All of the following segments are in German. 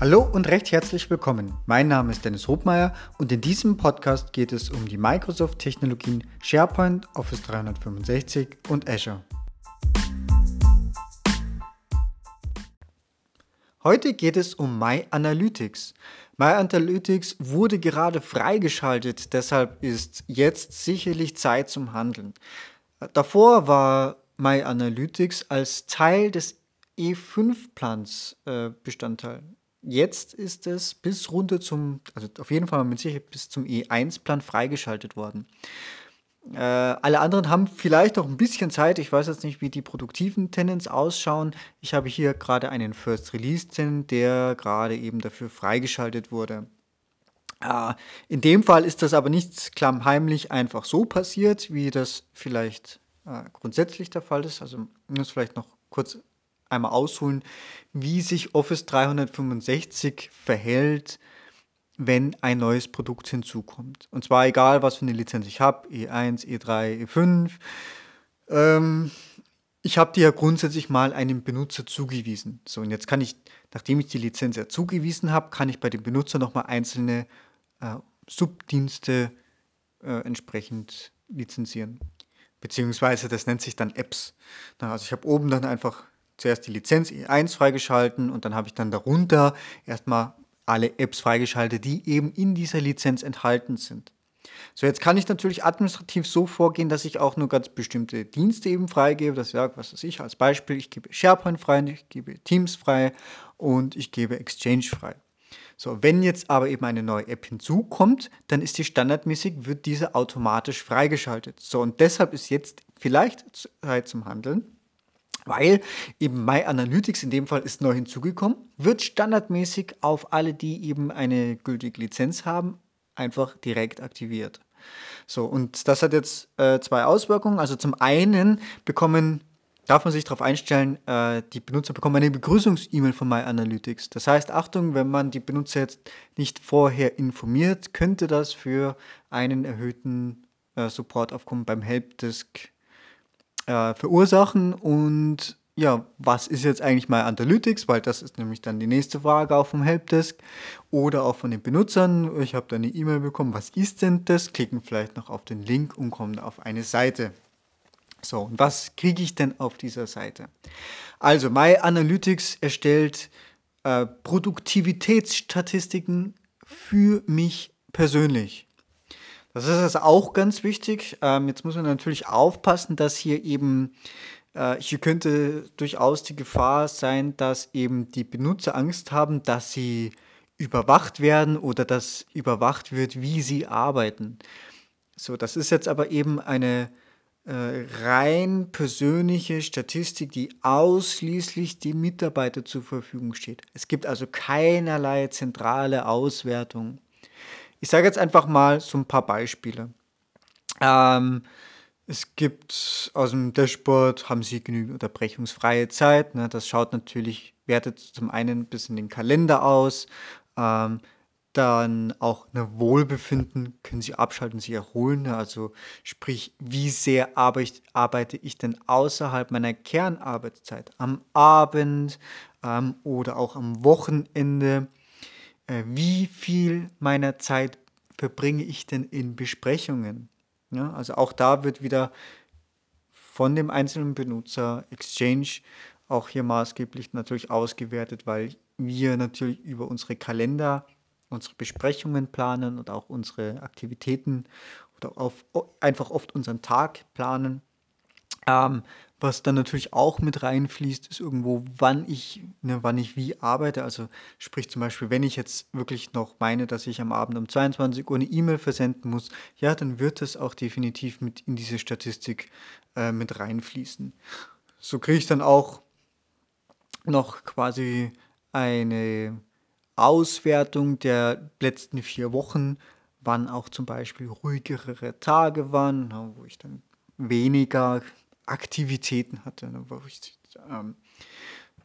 Hallo und recht herzlich willkommen. Mein Name ist Dennis Hobmeier und in diesem Podcast geht es um die Microsoft-Technologien SharePoint, Office 365 und Azure. Heute geht es um My Analytics. My Analytics wurde gerade freigeschaltet, deshalb ist jetzt sicherlich Zeit zum Handeln. Davor war My Analytics als Teil des E5-Plans äh, Bestandteil. Jetzt ist es bis runter zum, also auf jeden Fall mit Sicherheit bis zum E1-Plan freigeschaltet worden. Äh, alle anderen haben vielleicht auch ein bisschen Zeit. Ich weiß jetzt nicht, wie die produktiven Tenants ausschauen. Ich habe hier gerade einen First Release Tenant, der gerade eben dafür freigeschaltet wurde. Äh, in dem Fall ist das aber nicht klammheimlich einfach so passiert, wie das vielleicht äh, grundsätzlich der Fall ist. Also muss vielleicht noch kurz einmal ausholen, wie sich Office 365 verhält, wenn ein neues Produkt hinzukommt. Und zwar egal, was für eine Lizenz ich habe, E1, E3, E5. Ähm, ich habe die ja grundsätzlich mal einem Benutzer zugewiesen. So, und jetzt kann ich, nachdem ich die Lizenz ja zugewiesen habe, kann ich bei dem Benutzer nochmal einzelne äh, Subdienste äh, entsprechend lizenzieren. Beziehungsweise das nennt sich dann Apps. Na, also ich habe oben dann einfach zuerst die Lizenz E1 freigeschalten und dann habe ich dann darunter erstmal alle Apps freigeschaltet, die eben in dieser Lizenz enthalten sind. So, jetzt kann ich natürlich administrativ so vorgehen, dass ich auch nur ganz bestimmte Dienste eben freigebe. Das wäre, was weiß ich, als Beispiel, ich gebe SharePoint frei, ich gebe Teams frei und ich gebe Exchange frei. So, wenn jetzt aber eben eine neue App hinzukommt, dann ist die standardmäßig, wird diese automatisch freigeschaltet. So, und deshalb ist jetzt vielleicht Zeit zum Handeln weil eben My Analytics in dem Fall ist neu hinzugekommen, wird standardmäßig auf alle, die eben eine gültige Lizenz haben, einfach direkt aktiviert. So, und das hat jetzt äh, zwei Auswirkungen. Also zum einen bekommen, darf man sich darauf einstellen, äh, die Benutzer bekommen eine Begrüßungs-E-Mail von My Analytics. Das heißt, Achtung, wenn man die Benutzer jetzt nicht vorher informiert, könnte das für einen erhöhten äh, Supportaufkommen beim Helpdesk äh, verursachen. Und ja, was ist jetzt eigentlich mal Analytics? Weil das ist nämlich dann die nächste Frage auch vom Helpdesk oder auch von den Benutzern. Ich habe da eine E-Mail bekommen, was ist denn das? Klicken vielleicht noch auf den Link und kommen auf eine Seite. So, und was kriege ich denn auf dieser Seite? Also, My Analytics erstellt äh, Produktivitätsstatistiken für mich persönlich. Das ist also auch ganz wichtig. Ähm, jetzt muss man natürlich aufpassen, dass hier eben, äh, hier könnte durchaus die Gefahr sein, dass eben die Benutzer Angst haben, dass sie überwacht werden oder dass überwacht wird, wie sie arbeiten. So, das ist jetzt aber eben eine äh, rein persönliche Statistik, die ausschließlich dem Mitarbeiter zur Verfügung steht. Es gibt also keinerlei zentrale Auswertung. Ich sage jetzt einfach mal so ein paar Beispiele. Ähm, es gibt aus dem Dashboard, haben Sie genügend unterbrechungsfreie Zeit. Ne? Das schaut natürlich, wertet zum einen bis in den Kalender aus. Ähm, dann auch eine Wohlbefinden können Sie abschalten, Sie erholen. Ne? Also sprich, wie sehr arbeite, ich denn außerhalb meiner Kernarbeitszeit? Am Abend ähm, oder auch am Wochenende wie viel meiner Zeit verbringe ich denn in Besprechungen? Ja, also auch da wird wieder von dem einzelnen Benutzer Exchange auch hier maßgeblich natürlich ausgewertet, weil wir natürlich über unsere Kalender unsere Besprechungen planen und auch unsere Aktivitäten oder auf, einfach oft unseren Tag planen. Ähm, was dann natürlich auch mit reinfließt, ist irgendwo, wann ich, ne, wann ich wie arbeite. Also sprich zum Beispiel, wenn ich jetzt wirklich noch meine, dass ich am Abend um 22 Uhr eine E-Mail versenden muss, ja, dann wird das auch definitiv mit in diese Statistik äh, mit reinfließen. So kriege ich dann auch noch quasi eine Auswertung der letzten vier Wochen, wann auch zum Beispiel ruhigere Tage waren, wo ich dann weniger Aktivitäten hatte. Ne, wo ich, ähm,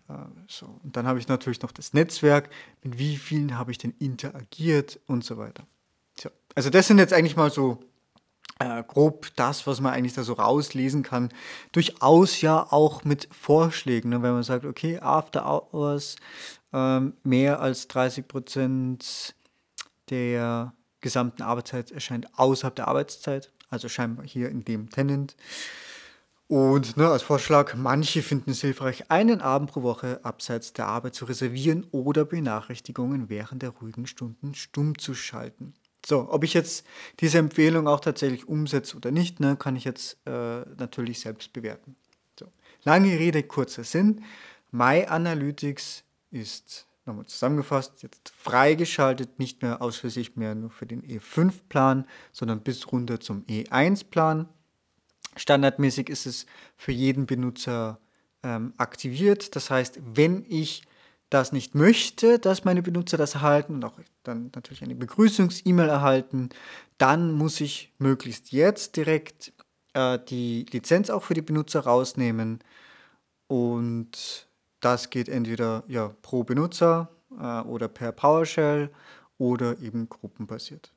äh, so. Und dann habe ich natürlich noch das Netzwerk, mit wie vielen habe ich denn interagiert und so weiter. So. Also das sind jetzt eigentlich mal so äh, grob das, was man eigentlich da so rauslesen kann. Durchaus ja auch mit Vorschlägen, ne? wenn man sagt, okay, After Hours, ähm, mehr als 30 Prozent der gesamten Arbeitszeit erscheint außerhalb der Arbeitszeit, also scheinbar hier in dem Tenant. Und ne, als Vorschlag, manche finden es hilfreich, einen Abend pro Woche abseits der Arbeit zu reservieren oder Benachrichtigungen während der ruhigen Stunden stumm zu schalten. So, ob ich jetzt diese Empfehlung auch tatsächlich umsetze oder nicht, ne, kann ich jetzt äh, natürlich selbst bewerten. So. Lange Rede, kurzer Sinn. My Analytics ist nochmal zusammengefasst, jetzt freigeschaltet, nicht mehr ausschließlich mehr nur für den E5-Plan, sondern bis runter zum E1-Plan. Standardmäßig ist es für jeden Benutzer ähm, aktiviert. Das heißt, wenn ich das nicht möchte, dass meine Benutzer das erhalten und auch dann natürlich eine Begrüßungs-E-Mail erhalten, dann muss ich möglichst jetzt direkt äh, die Lizenz auch für die Benutzer rausnehmen. Und das geht entweder ja, pro Benutzer äh, oder per PowerShell oder eben gruppenbasiert.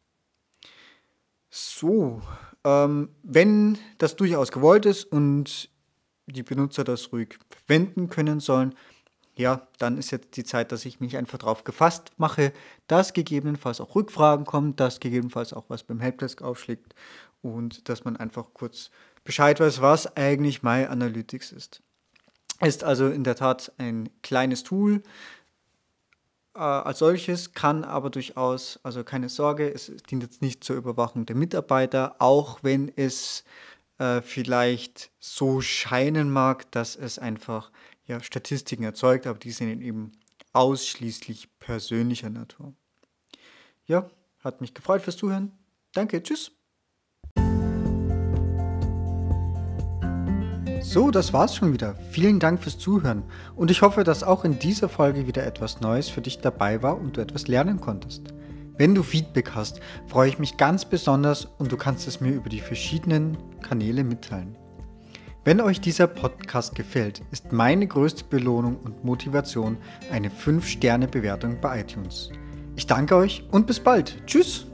So, ähm, wenn das durchaus gewollt ist und die Benutzer das ruhig verwenden können sollen, ja, dann ist jetzt die Zeit, dass ich mich einfach darauf gefasst mache, dass gegebenenfalls auch Rückfragen kommen, dass gegebenenfalls auch was beim Helpdesk aufschlägt und dass man einfach kurz Bescheid weiß, was eigentlich My Analytics ist. Ist also in der Tat ein kleines Tool, äh, als solches kann aber durchaus, also keine Sorge, es dient jetzt nicht zur Überwachung der Mitarbeiter, auch wenn es äh, vielleicht so scheinen mag, dass es einfach ja, Statistiken erzeugt, aber die sind eben ausschließlich persönlicher Natur. Ja, hat mich gefreut fürs Zuhören. Danke, tschüss. So, das war's schon wieder. Vielen Dank fürs Zuhören und ich hoffe, dass auch in dieser Folge wieder etwas Neues für dich dabei war und du etwas lernen konntest. Wenn du Feedback hast, freue ich mich ganz besonders und du kannst es mir über die verschiedenen Kanäle mitteilen. Wenn euch dieser Podcast gefällt, ist meine größte Belohnung und Motivation eine 5-Sterne-Bewertung bei iTunes. Ich danke euch und bis bald. Tschüss!